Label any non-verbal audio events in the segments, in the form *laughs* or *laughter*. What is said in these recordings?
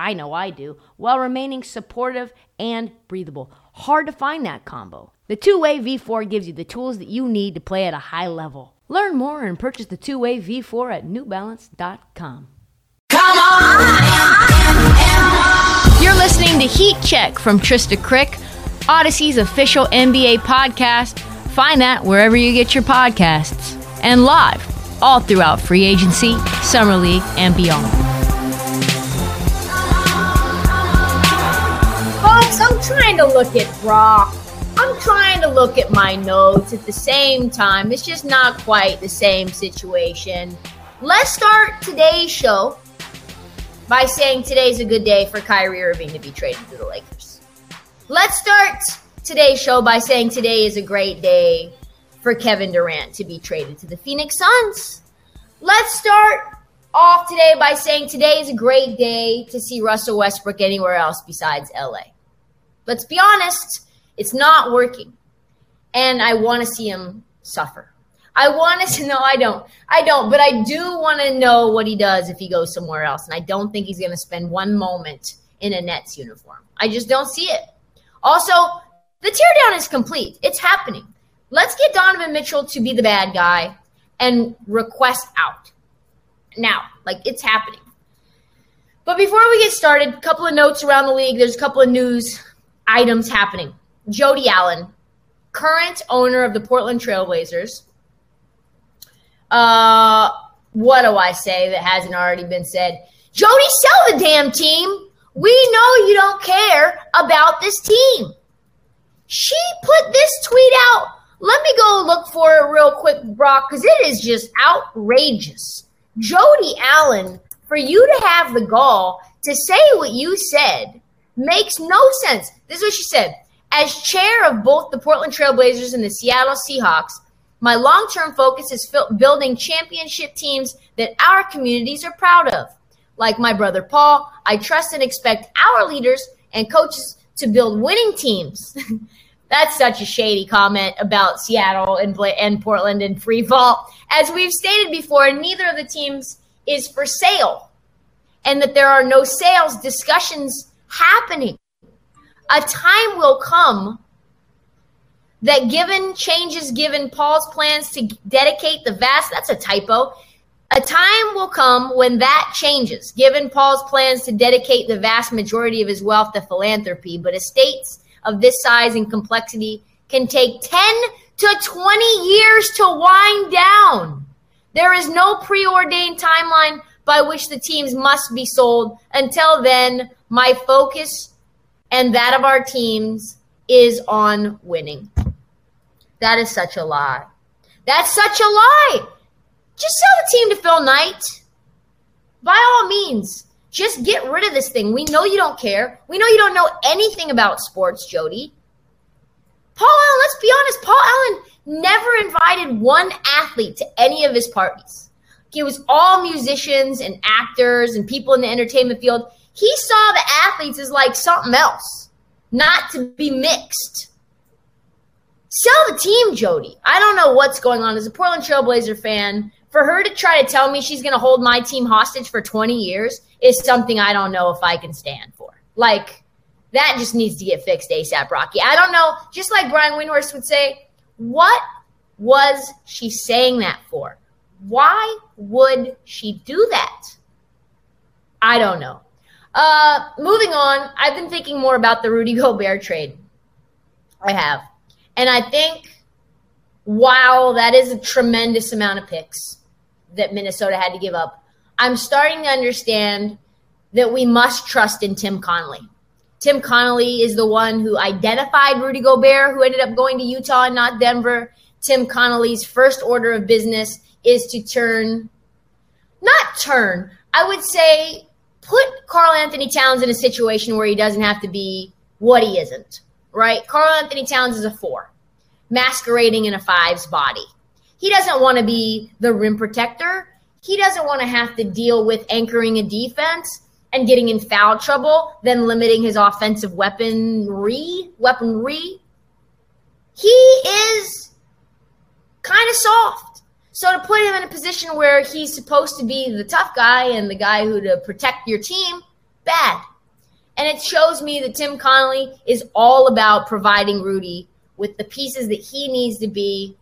I know I do, while remaining supportive and breathable. Hard to find that combo. The two way V4 gives you the tools that you need to play at a high level. Learn more and purchase the two way V4 at newbalance.com. Come on! You're listening to Heat Check from Trysta Krick, Audacy's official NBA podcast. Find that wherever you get your podcasts. And live all throughout free agency, summer league, and beyond. I'm trying to look at rock. I'm trying to look at my notes at the same time. It's just not quite the same situation. Let's start today's show by saying today's a good day for Kyrie Irving to be traded to the Lakers. Let's start today's show by saying today is a great day for Kevin Durant to be traded to the Phoenix Suns. Let's start off today by saying today is a great day to see Russell Westbrook anywhere else besides LA. Let's be honest, it's not working. And I want to see him suffer. I want to know I don't. I don't, but I do want to know what he does if he goes somewhere else. And I don't think he's going to spend one moment in a Nets uniform. I just don't see it. Also, the teardown is complete. It's happening. Let's get Donovan Mitchell to be the bad guy and request out. Now, like it's happening. But before we get started, a couple of notes around the league. There's a couple of news items happening. Jody Allen, current owner of the Portland Trailblazers. Uh, what do I say that hasn't already been said? Jody, sell the damn team. We know you don't care about this team. She put this tweet out let me go look for it real quick, Brock, because it is just outrageous. Jody Allen, for you to have the gall to say what you said makes no sense. This is what she said. As chair of both the Portland Trailblazers and the Seattle Seahawks, my long term focus is building championship teams that our communities are proud of. Like my brother Paul, I trust and expect our leaders and coaches to build winning teams. *laughs* That's such a shady comment about Seattle and, and Portland and free fall. As we've stated before, neither of the teams is for sale, and that there are no sales discussions happening. A time will come that given changes given Paul's plans to dedicate the vast that's a typo. A time will come when that changes, given Paul's plans to dedicate the vast majority of his wealth to philanthropy, but estates of this size and complexity can take 10 to 20 years to wind down. There is no preordained timeline by which the teams must be sold. Until then, my focus and that of our teams is on winning. That is such a lie. That's such a lie. Just sell the team to Phil Knight. By all means, just get rid of this thing. We know you don't care. We know you don't know anything about sports, Jody. Paul Allen, let's be honest, Paul Allen never invited one athlete to any of his parties. It was all musicians and actors and people in the entertainment field. He saw the athletes as like something else, not to be mixed. Sell the team, Jody. I don't know what's going on. As a Portland Trailblazer fan, for her to try to tell me she's going to hold my team hostage for 20 years is something I don't know if I can stand for. Like, that just needs to get fixed ASAP, Rocky. I don't know. Just like Brian Windhorst would say, what was she saying that for? Why would she do that? I don't know. Uh, moving on, I've been thinking more about the Rudy *laughs* Gobert trade. I have. And I think, wow, that is a tremendous amount of picks that Minnesota had to give up. I'm starting to understand that we must trust in Tim Connelly. Tim Connelly is the one who identified Rudy Gobert, who ended up going to Utah and not Denver. Tim Connelly's first order of business is to turn, not turn, I would say put Karl-Anthony Towns in a situation where he doesn't have to be what he isn't, right? Karl-Anthony Towns is a four, masquerading in a five's body. He doesn't want to be the rim protector. He doesn't want to have to deal with anchoring a defense and getting in foul trouble, then limiting his offensive weaponry. Weaponry. He is kind of soft. So to put him in a position where he's supposed to be the tough guy and the guy who to protect your team, bad. And it shows me that Tim Connelly is all about providing Rudy with the pieces that he needs to be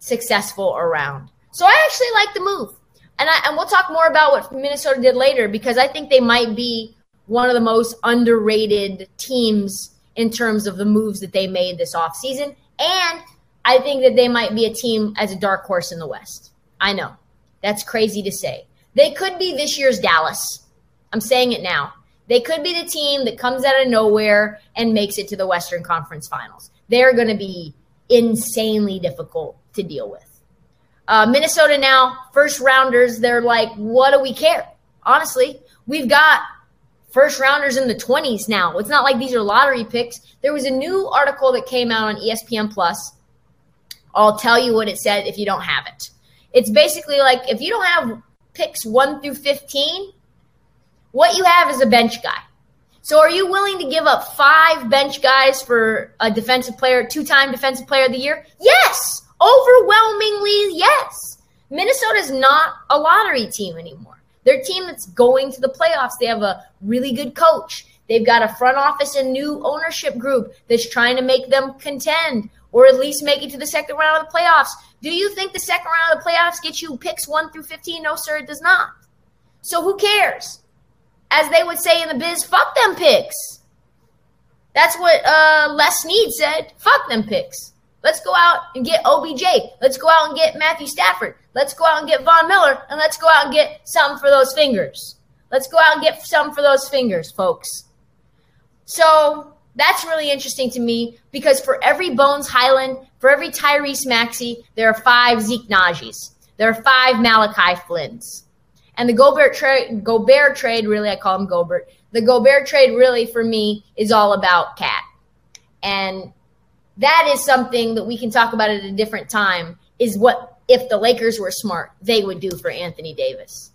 successful around. So I actually like the move. And I, and we'll talk more about what Minnesota did later because I think they might be one of the most underrated teams in terms of the moves that they made this offseason. And I think that they might be a team as a dark horse in the West. I know. That's crazy to say. They could be this year's Dallas. I'm saying it now. They could be the team that comes out of nowhere and makes it to the Western Conference Finals. They're going to be insanely difficult to deal with. Uh, Minnesota now, first rounders, they're like, what do we care? Honestly, we've got first rounders in the 20s now. It's not like these are lottery picks. There was a new article that came out on ESPN Plus. I'll tell you what it said if you don't have it. It's basically like if you don't have picks 1 through 15, what you have is a bench guy. So are you willing to give up five bench guys for a defensive player, two-time defensive player of the year? Yes. Overwhelmingly, yes. Minnesota is not a lottery team anymore. They're a team that's going to the playoffs. They have a really good coach. They've got a front office and new ownership group that's trying to make them contend or at least make it to the second round of the playoffs. Do you think the second round of the playoffs gets you picks 1 through 15? No, sir, it does not. So who cares? As they would say in the biz, fuck them picks. That's what uh, Les Snead said. Fuck them picks. Let's go out and get OBJ. Let's go out and get Matthew Stafford. Let's go out and get Von Miller. And let's go out and get some for those fingers. Let's go out and get some for those fingers, folks. So that's really interesting to me because for every Bones Hyland, for every Tyrese Maxey, there are five Zeke Nnajis. There are five Malachi Flynn's. And the Gobert trade, Gobert trade, really, I call him Gobert. The Gobert trade, really, for me, is all about KAT. And that is something that we can talk about at a different time is what if the Lakers were smart, they would do for Anthony Davis.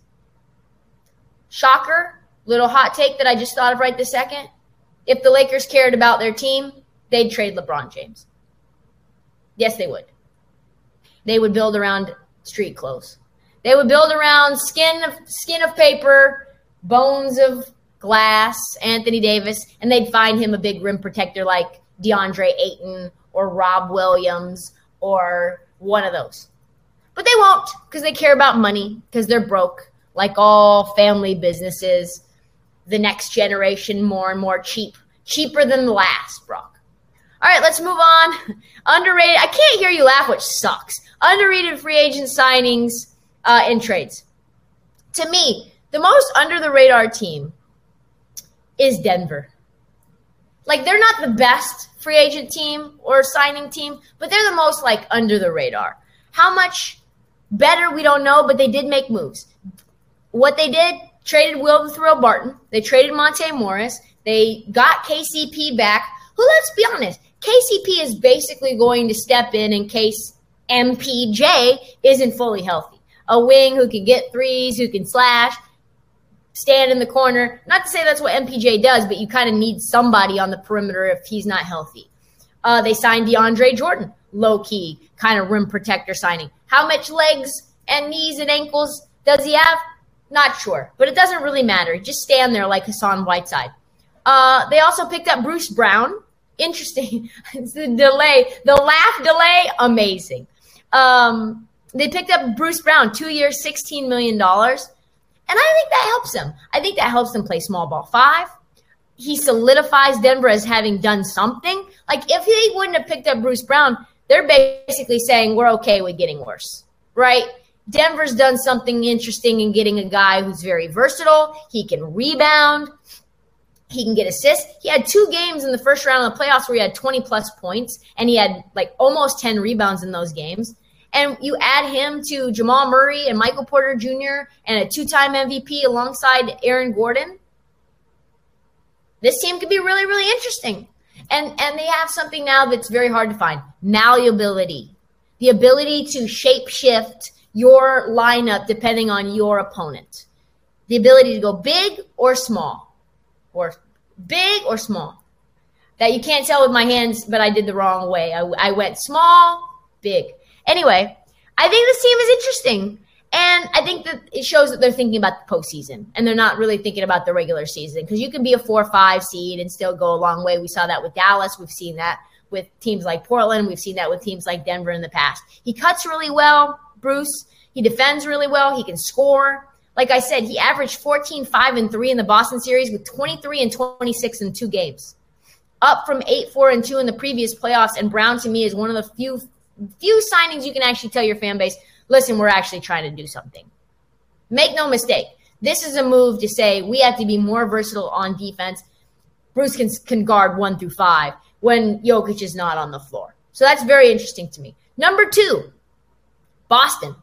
Shocker, little hot take that I just thought of right this second. If the Lakers cared about their team, they'd trade LeBron James. Yes, they would. They would build around street clothes. They would build around skin of skin of paper, bones of glass, Anthony Davis, and they'd find him a big rim protector like DeAndre Ayton or Rob Williams or one of those. But they won't because they care about money because they're broke, like all family businesses. The next generation more and more cheap, cheaper than the last, Brock. All right, let's move on. *laughs* Underrated. I can't hear you laugh, which sucks. Underrated free agent signings uh, and trades. To me, the most under the radar team is Denver. Like they're not the best free agent team or signing team, but they're the most like under the radar. How much better we don't know, but they did make moves. What they did traded Will the Thrill Barton. They traded Monte Morris. They got KCP back. Who, let's be honest, KCP is basically going to step in in case MPJ isn't fully healthy. A wing who can get threes, who can slash, stand in the corner. Not to say that's what MPJ does, but you kind of need somebody on the perimeter if he's not healthy. Uh, they signed DeAndre Jordan, low key, kind of rim protector signing. How much legs and knees and ankles does he have? Not sure, but it doesn't really matter. Just stand there like Hassan Whiteside. Uh, they also picked up Bruce Brown. Interesting. *laughs* the delay, the laugh delay, amazing. Um, they picked up Bruce Brown, two years, $16 million. And I think that helps him. I think that helps him play small ball five. He solidifies Denver as having done something. Like if he wouldn't have picked up Bruce Brown, they're basically saying we're okay with getting worse, right? Denver's done something interesting in getting a guy who's very versatile. He can rebound. He can get assists. He had two games in the first round of the playoffs where he had 20 plus points and he had like almost 10 rebounds in those games. and you add him to Jamal Murray and Michael Porter Jr. and a two-time MVP alongside Aaron Gordon, this team could be really, really interesting. And and they have something now that's very hard to find: malleability, the ability to shape shift your lineup depending on your opponent, the ability to go big or small, or big or small. That you can't tell with my hands, but I did the wrong way. I, I went small, big. Anyway, I think this team is interesting. And I think that it shows that they're thinking about the postseason and they're not really thinking about the regular season because you can be a four or five seed and still go a long way. We saw that with Dallas. We've seen that with teams like Portland. We've seen that with teams like Denver in the past. He cuts really well, Bruce. He defends really well. He can score. Like I said, he averaged 14, 5, and 3 in the Boston series with 23 and 26 in two games. Up from 8, 4, and 2 in the previous playoffs. And Brown to me is one of the few few signings you can actually tell your fan base listen, we're actually trying to do something. Make no mistake, this is a move to say we have to be more versatile on defense. Bruce can, can guard one through five when Jokic is not on the floor. So that's very interesting to me. Number two, Boston.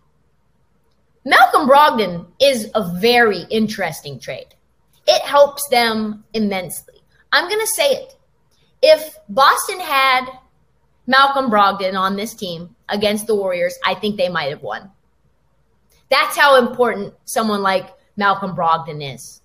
Malcolm Brogdon is a very interesting trade. It helps them immensely. I'm going to say it. If Boston had Malcolm Brogdon on this team against the Warriors, I think they might have won. That's how important someone like Malcolm Brogdon is.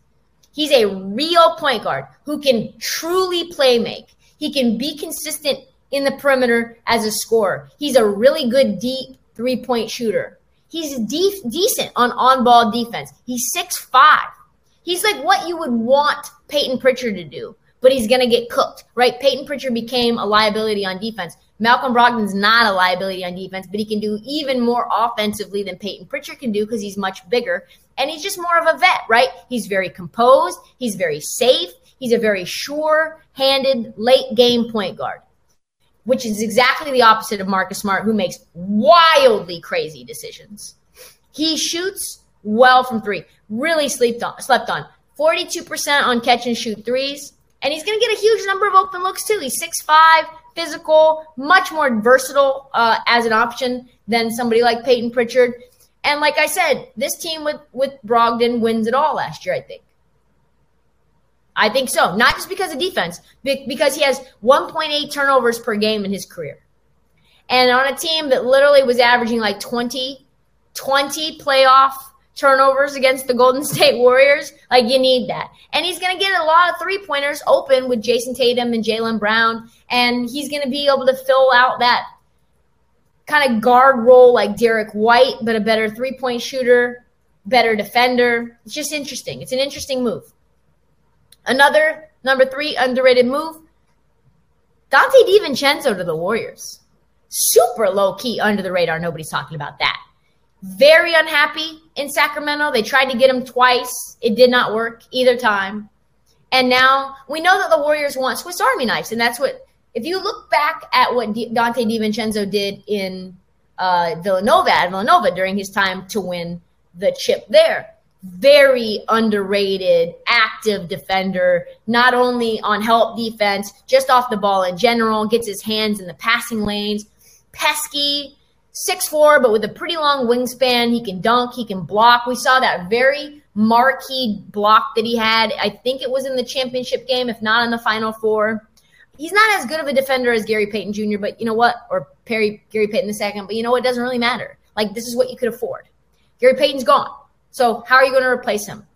He's a real point guard who can truly play make. He can be consistent in the perimeter as a scorer. He's a really good deep three point shooter. He's de- decent on on ball defense. He's six five. He's like what you would want Peyton Pritchard to do, but he's going to get cooked, right? Peyton Pritchard became a liability on defense. Malcolm Brogdon's not a liability on defense, but he can do even more offensively than Peyton Pritchard can do because he's much bigger. And he's just more of a vet, right? He's very composed. He's very safe. He's a very sure handed late game point guard, which is exactly the opposite of Marcus Smart, who makes wildly crazy decisions. He shoots well from three, really slept on, slept on. 42% on catch and shoot threes. And he's going to get a huge number of open looks too. He's 6'5, physical, much more versatile uh, as an option than somebody like Peyton Pritchard. And like I said, this team with with Brogdon wins it all last year. I think. I think so. Not just because of defense, because he has 1.8 turnovers per game in his career. And on a team that literally was averaging like 20, 20 playoff turnovers against the Golden *laughs* State Warriors. Like you need that. And he's going to get a lot of three pointers open with Jayson Tatum and Jaylen Brown. And he's going to be able to fill out that kind of guard role like Derrick White, but a better three point shooter, better defender. It's just interesting. It's an interesting move. Another number three underrated move Donte DiVincenzo to the Warriors. Super low key under the radar. Nobody's talking about that very unhappy in Sacramento. They tried to get him twice. It did not work either time. And now we know that the Warriors want Swiss Army knives. And that's what, if you look back at what D- Donte DiVincenzo did in uh, Villanova, at Villanova during his time to win the chip there, very underrated, active defender, not only on help defense, just off the ball in general, gets his hands in the passing lanes, pesky, six four, but with a pretty long wingspan. He can dunk, he can block. We saw that very marquee block that he had. I think it was in the championship game, if not in the final four. He's not as good of a defender as Gary Payton Jr., but you know what? Or Perry Gary Payton II, but you know what? It doesn't really matter. Like this is what you could afford. Gary Payton's gone. So how are you going to replace him?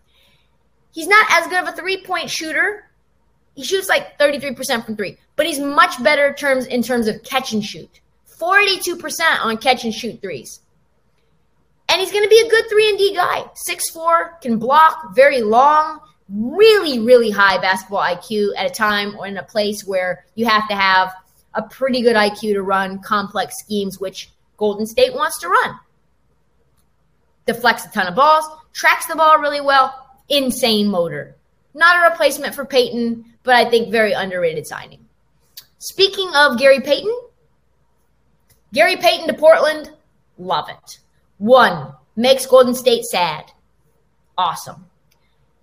He's not as good of a three-point shooter. He shoots like 33% from three, but he's much better terms in terms of catch and shoot. 42% on catch and shoot threes. And he's going to be a good 3 and D guy. 6'4, can block, very long, really really high basketball IQ at a time or in a place where you have to have a pretty good IQ to run complex schemes which Golden State wants to run. Deflects a ton of balls, tracks the ball really well, insane motor. Not a replacement for Payton, but I think very underrated signing. Speaking of Gary Payton, Gary Payton to Portland, love it. One, makes Golden State sad. Awesome.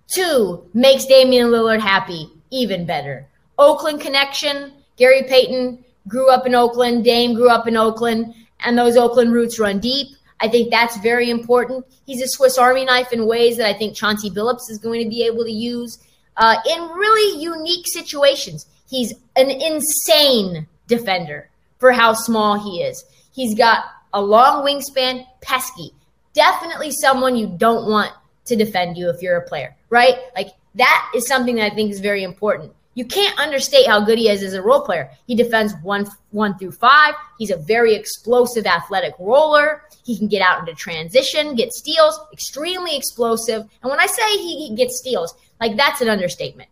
Two, makes Damian Lillard happy. Even better. Oakland connection. Gary Payton grew up in Oakland. Dame grew up in Oakland. and those Oakland roots run deep. I think that's very important. He's a Swiss Army knife in ways that I think Chauncey Billups is going to be able to use uh, in really unique situations. He's an insane defender for how small he is. He's got a long wingspan, pesky. Definitely someone you don't want to defend you if you're a player, right? Like that is something that I think is very important. You can't understate how good he is as a role player. He defends one one through five. He's a very explosive, athletic roller. He can get out into transition, get steals, extremely explosive. And when I say he gets steals, like that's an understatement.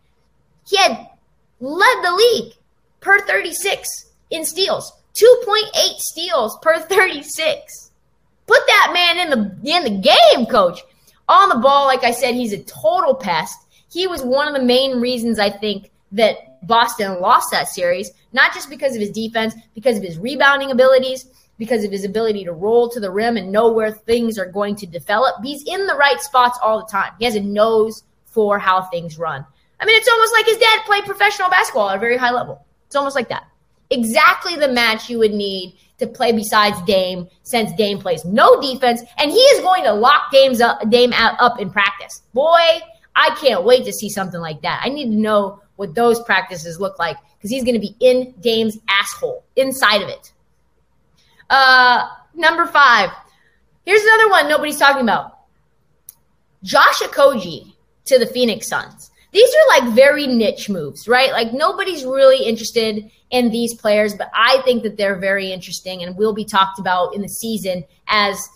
He had led the league per 36 in steals, 2.8 steals per 36. Put that man in the in the game, coach. On the ball, like I said, he's a total pest. He was one of the main reasons I think that Boston lost that series, not just because of his defense, because of his rebounding abilities, because of his ability to roll to the rim and know where things are going to develop. He's in the right spots all the time. He has a nose for how things run. I mean, it's almost like his dad played professional basketball at a very high level. It's almost like that. Exactly the match you would need to play besides Dame, since Dame plays no defense, and he is going to lock up, Dame out, up in practice. Boy, I can't wait to see something like that. I need to know what those practices look like because he's going to be in Dame's asshole, inside of it. Uh, number five. Here's another one nobody's talking about. Josh Okogie to the Phoenix Suns. These are like very niche moves, right? Like nobody's really interested in these players, but I think that they're very interesting and will be talked about in the season as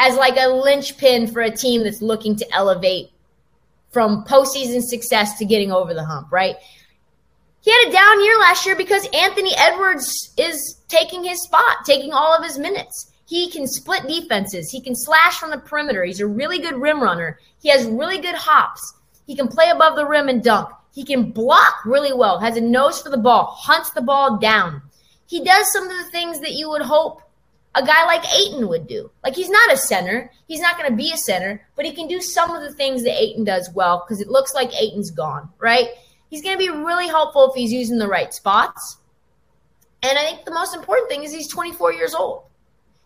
as like a linchpin for a team that's looking to elevate from postseason success to getting over the hump, right? He had a down year last year because Anthony Edwards is taking his spot, taking all of his minutes. He can split defenses. He can slash from the perimeter. He's a really good rim runner. He has really good hops. He can play above the rim and dunk. He can block really well, has a nose for the ball, hunts the ball down. He does some of the things that you would hope a guy like Ayton would do. Like he's not a center. He's not going to be a center, but he can do some of the things that Ayton does well because it looks like Ayton's gone, right? He's going to be really helpful if he's using the right spots. And I think the most important thing is he's 24 years old.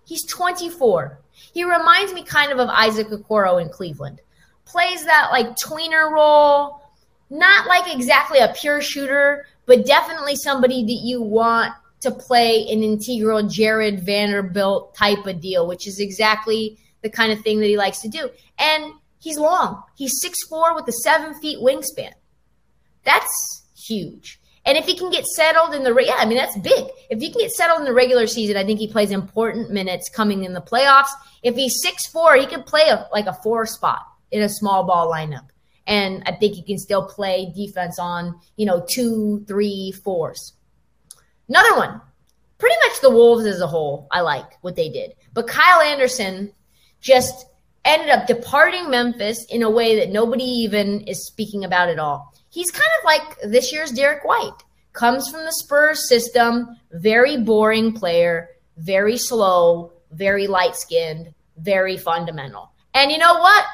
He's 24. He reminds me kind of of Isaac Okoro in Cleveland. Plays that like tweener role, not like exactly a pure shooter, but definitely somebody that you want to play an integral Jarred Vanderbilt type of deal, which is exactly the kind of thing that he likes to do. And he's long. He's six four with a seven feet wingspan. That's huge. And if he can get settled in the yeah, I mean that's big. If he can get settled in the regular season, I think he plays important minutes coming in the playoffs. If he's six four, he could play a, like a four spot in a small ball lineup, and I think he can still play defense on you know two, three, fours. Another one, pretty much the Wolves as a whole, I like what they did. But Kyle Anderson just ended up departing Memphis in a way that nobody even is speaking about at all. He's kind of like this year's Derrick White. Comes from the Spurs system, very boring player, very slow, very light skinned, very fundamental. And you know what?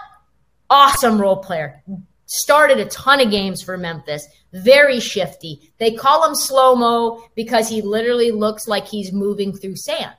Awesome role player. Started a ton of games for Memphis very shifty. They call him slow mo because he literally looks like he's moving through sand.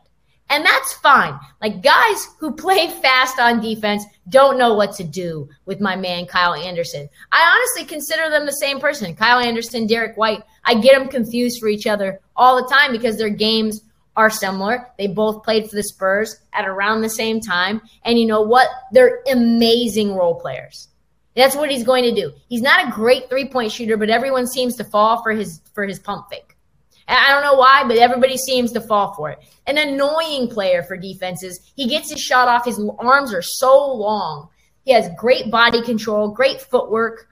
And that's fine. Like guys who play fast on defense don't know what to do with my man Kyle Anderson. I honestly consider them the same person. Kyle Anderson, Derrick White. I get them confused for each other all the time because their games are similar. They both played for the Spurs at around the same time. And you know what? They're amazing role players. That's what he's going to do. He's not a great three point shooter, but everyone seems to fall for his for his pump fake. I don't know why, but everybody seems to fall for it. An annoying player for defenses. He gets his shot off. His arms are so long. He has great body control, great footwork,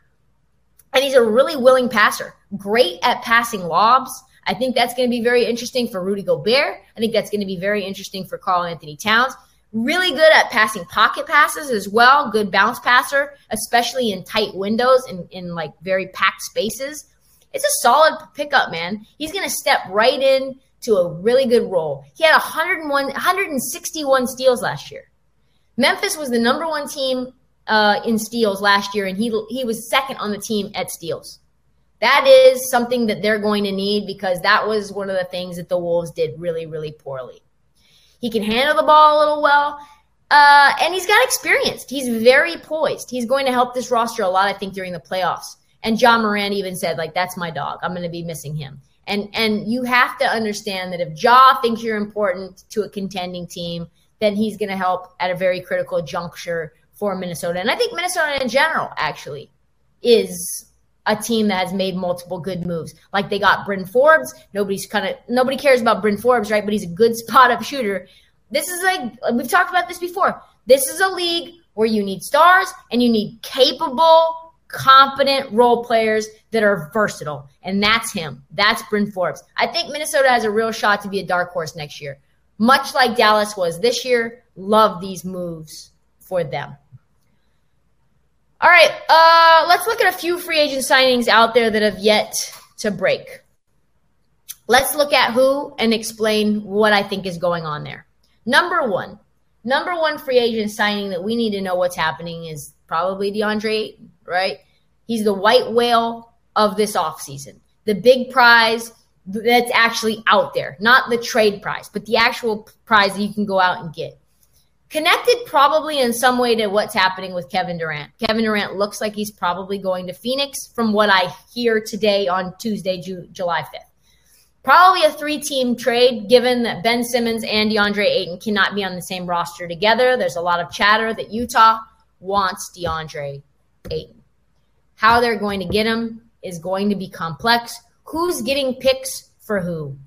and he's a really willing passer. Great at passing lobs. I think that's going to be very interesting for Rudy Gobert. I think that's going to be very interesting for Karl-Anthony Towns. Really good at passing pocket passes as well. Good bounce passer, especially in tight windows and in like very packed spaces. It's a solid pickup, man. He's going to step right in to a really good role. He had 101, 161 steals last year. Memphis was the number one team uh, in steals last year, and he he was second on the team at steals. That is something that they're going to need because that was one of the things that the Wolves did really, really poorly. He can handle the ball a little well. Uh, and he's got experience. He's very poised. He's going to help this roster a lot, I think, during the playoffs. And Ja Morant even said, like, that's my dog. I'm going to be missing him. And and you have to understand that if Ja thinks you're important to a contending team, then he's going to help at a very critical juncture for Minnesota. And I think Minnesota in general actually is a team that has made multiple good moves. Like they got Bryn Forbes. Nobody's kind of nobody cares about Bryn Forbes, right? But he's a good *laughs* spot up shooter. This is like we've talked about this before. This is a league where you need stars and you need capable, competent role players that are versatile. And that's him. That's Bryn Forbes. I think Minnesota has a real shot to be a dark horse next year. Much like Dallas was this year. Love these moves for them. All right, uh, let's look at a few free agent signings out there that have yet to break. Let's look at who and explain what I think is going on there. Number one, number one free agent signing that we need to know what's happening is probably DeAndre right? He's the white whale of this offseason, the big prize that's actually out there, not the trade prize, but the actual prize that you can go out and get connected probably in some way to what's happening with Kevin Durant. Kevin Durant looks like he's probably going to Phoenix from what I hear today on Tuesday, Ju- July 5th. Probably a three team trade given that Ben Simmons and DeAndre Ayton cannot be on the same roster together. There's a lot of chatter that Utah wants DeAndre Ayton. How they're going to get him is going to be complex. Who's getting picks for who?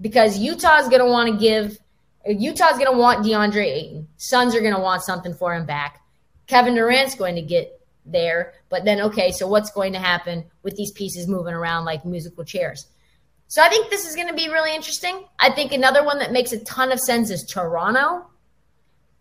Because Utah is going to want to give Utah's going to want DeAndre Ayton. Suns are going to want something for him back. Kevin Durant's going to get there. But then, okay, so what's going to happen with these pieces moving around like musical chairs? So I think this is going to be really interesting. I think another one that makes a ton of sense is Toronto.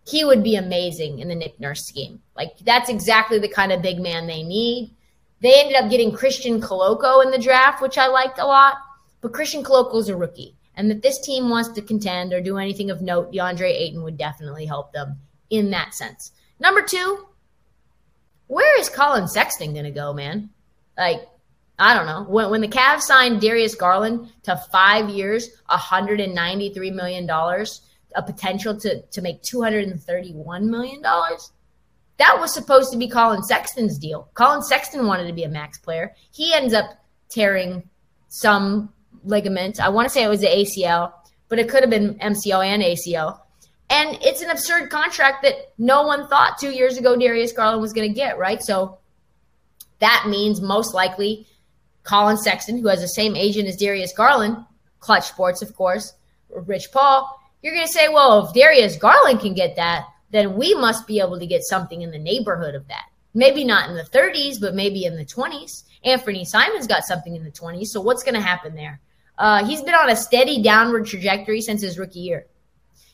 He would be amazing in the Nick Nurse scheme. Like, that's exactly the kind of big man they need. They ended up getting Christian Koloko in the draft, which I liked a lot. But Christian Koloko is a rookie and that this team wants to contend or do anything of note, DeAndre Ayton would definitely help them in that sense. Number two, where is Collin Sexton going to go, man? Like, I don't know. When, when the Cavs signed Darius Garland to five years, $193 million, a potential to, to make $231 million, that was supposed to be Collin Sexton's deal. Collin Sexton wanted to be a max player. He ends up tearing some ligament. I want to say it was the ACL, but it could have been MCL and ACL. And it's an absurd contract that no one thought two years ago Darius Garland was going to get, right? So that means most likely Collin Sexton, who has the same agent as Darius Garland, Clutch Sports, of course, Rich Paul, you're going to say, well, if Darius Garland can get that, then we must be able to get something in the neighborhood of that. Maybe not in the 30s, but maybe in the 20s. Anthony Simons got something in the 20s. So what's going to happen there? Uh, he's been on a steady downward trajectory since his rookie year.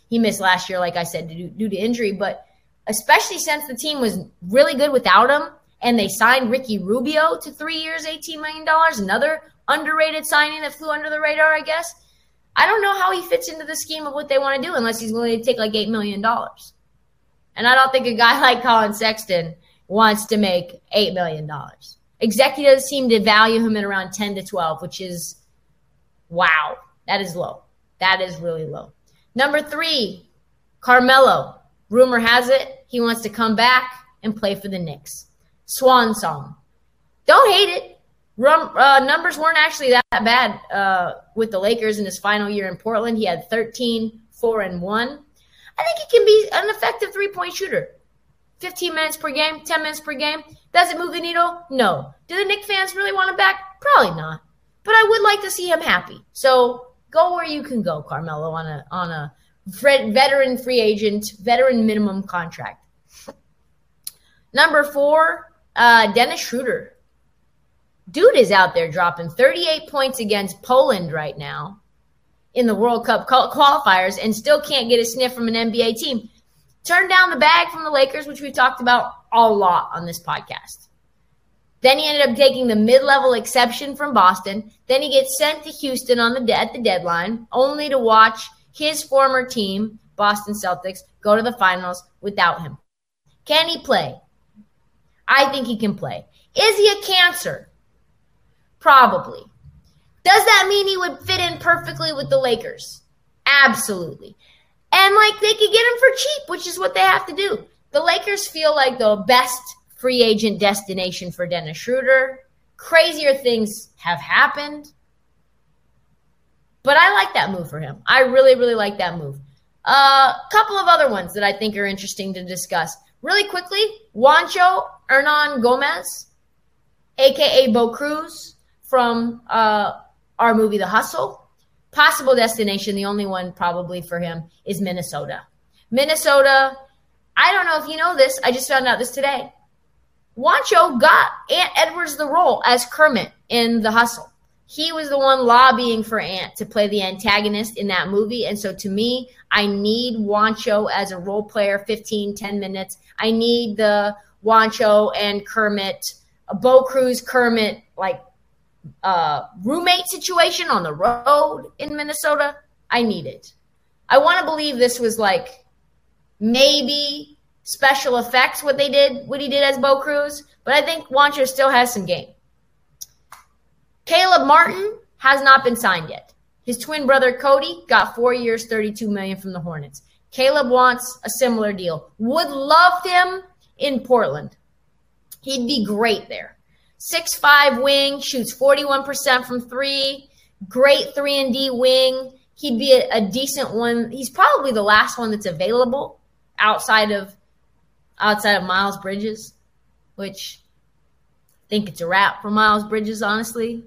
He missed last year, like I said, due, due to injury, but especially since the team was really good without him and they signed Ricky Rubio to three years, $18 million, another underrated signing that flew under the radar, I guess. I don't know how he fits into the scheme of what they want to do unless he's willing to take like $8 million. And I don't think a guy *laughs* like Collin Sexton wants to make $8 million. Executives seem to value him at around 10 to 12, which is Wow, that is low. That is really low. Number three, Carmelo. Rumor has it he wants to come back and play for the Knicks. Swan song. Don't hate it. Rum, uh, numbers weren't actually that bad uh, with the Lakers in his final year in Portland. He had 13, 4, and 1. I think he can be an effective three point shooter. 15 minutes per game, 10 minutes per game. Does it move the needle? No. Do the Knick fans really want him back? Probably not but I would like to see him happy. So go where you can go, Carmelo, on a on a veteran free agent, veteran minimum contract. Number four, uh, Dennis Schroeder. Dude is out there dropping 38 points against Poland right now in the World Cup qualifiers and still can't get a sniff from an NBA team. Turned down the bag from the Lakers, which we've talked about a lot on this podcast. Then he ended up taking the mid-level exception from Boston. Then he gets sent to Houston on the de- at the deadline, only to watch his former team, Boston Celtics, go to the finals without him. Can he play? I think he can play. Is he a cancer? Probably. Does that mean he would fit in perfectly with the Lakers? Absolutely. And like they could get him for cheap, which is what they have to do. The Lakers feel like the best free agent destination for Dennis Schroeder. Crazier things have happened. But I like that move for him. I really, really like that move. A uh, couple of other ones that I think are interesting to discuss. Really quickly, Juancho Hernangomez, aka Bo Cruz from uh, our movie The Hustle. Possible destination, the only one probably for him is Minnesota. Minnesota, I don't know if you know this, I just found out this today. Juancho got Ant Edwards the role as Kermit in The Hustle. He was the one lobbying for Ant to play the antagonist in that movie. And so to me, I need Juancho as a role player, 15, 10 minutes. I need the Juancho and Kermit, a Bo Cruz Kermit, like uh, roommate situation on the road in Minnesota. I need it. I want to believe this was like maybe special effects what they did, what he did as Bo Cruz, but I think Juancho still has some game. Caleb Martin has not been signed yet. His twin brother Cody got four years, 32 million from the Hornets. Caleb wants a similar deal. Would love him in Portland. He'd be great there. Six five wing, shoots 41% from three, great 3 and D wing. He'd be a, a decent one. He's probably the last one that's available outside of outside of Miles Bridges, which I think it's a wrap for Miles Bridges, honestly.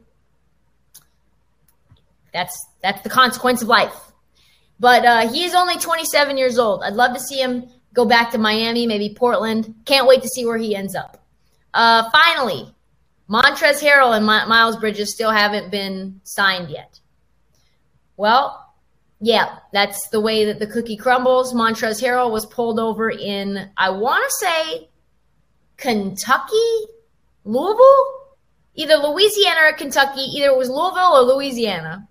That's that's the consequence of life. But uh, he is only 27 years old. I'd love to see him go back to Miami, maybe Portland. Can't wait to see where he ends up. Uh, finally, Montrezl Harrell and My- Miles Bridges still haven't been signed yet. Well, yeah, that's the way that the cookie crumbles. Montrezl Harrell was pulled over in, I want to say, Kentucky, Louisville, either Louisiana or Kentucky. Either it was Louisville or Louisiana.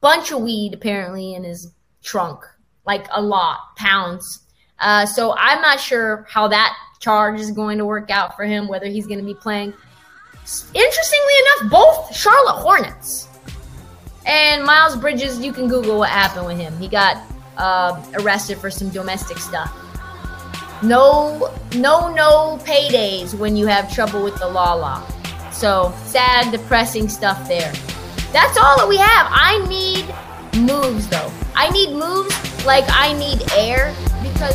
Bunch of weed apparently in his trunk, like a lot, pounds. Uh, so I'm not sure how that charge is going to work out for him, whether he's going to be playing. Interestingly enough, both Charlotte Hornets and Miles Bridges, you can Google what happened with him. He got uh, arrested for some domestic stuff. No, no, no paydays when you have trouble with the law law. So sad, depressing stuff there. That's all that we have. I need moves though. I need moves like I need air because